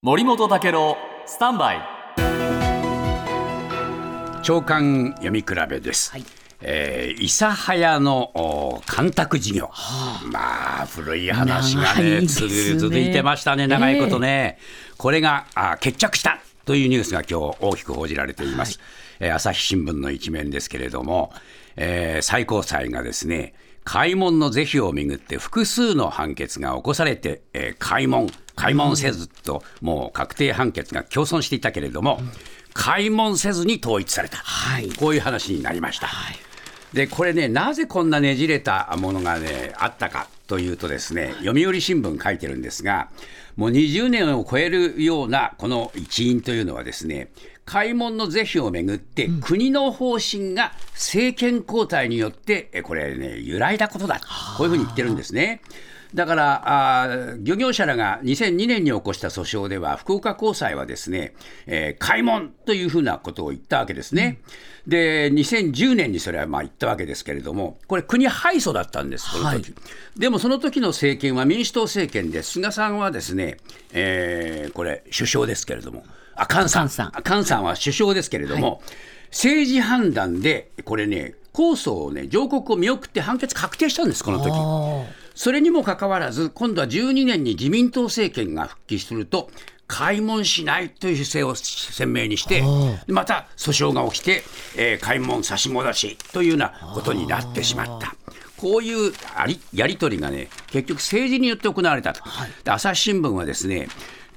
森本武郎スタンバイ。長官読み比べです。はい。えー、諫早のお干拓事業、まあ古い話がねね。続いてましたね長いことね、これがあ決着したというニュースが今日大きく報じられています、えー朝日新聞の一面ですけれども、えー最高裁がですね開門の是非をめぐって複数の判決が起こされて、えー開門開門せずともう確定判決が共存していたけれども、開門せずに統一された、はい。こういう話になりました。でこれね、なぜこんなねじれたものが、ね、あったかというとですね、読売新聞書いてるんですが、もう20年を超えるようなこの一因というのはですね、開門の是非をめぐって、国の方針が政権交代によって、えこれね、揺らいだことだ、こういうふうに言ってるんですね。だからあー漁業者らが2002年に起こした訴訟では、福岡高裁はですね、えー開門というふうなことを言ったわけですね。で、2010年にそれはまあ言ったわけですけれども、これ、国敗訴だったんです、この時、でもその時の政権は民主党政権で、菅さんはですね、えーこれ、首相ですけれども、あ、菅さん、菅さん。あ菅さんは首相ですけれども、政治判断で、これね、控訴をね、上告を見送って判決確定したんです、この時。それにもかかわらず、今度は12年に自民党政権が復帰すると、開門しないという姿勢を鮮明にして、また訴訟が起きて、えー開門差し戻しというようなことになってしまった。こういうありやり取りがね、結局政治によって行われたと。で朝日新聞はですね、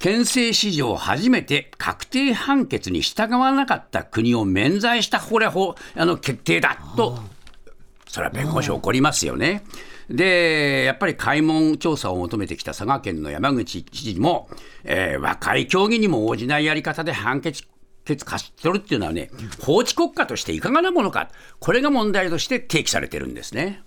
憲政史上初めて確定判決に従わなかった国を免罪したこれ法あの決定だとそれは弁護士怒りますよね。で、やっぱり開門調査を求めてきた佐賀県の山口知事も、えー和解協議にも応じないやり方で判決決勝ち取るっていうのはね、法治国家としていかがなものか、これが問題として提起されてるんですね。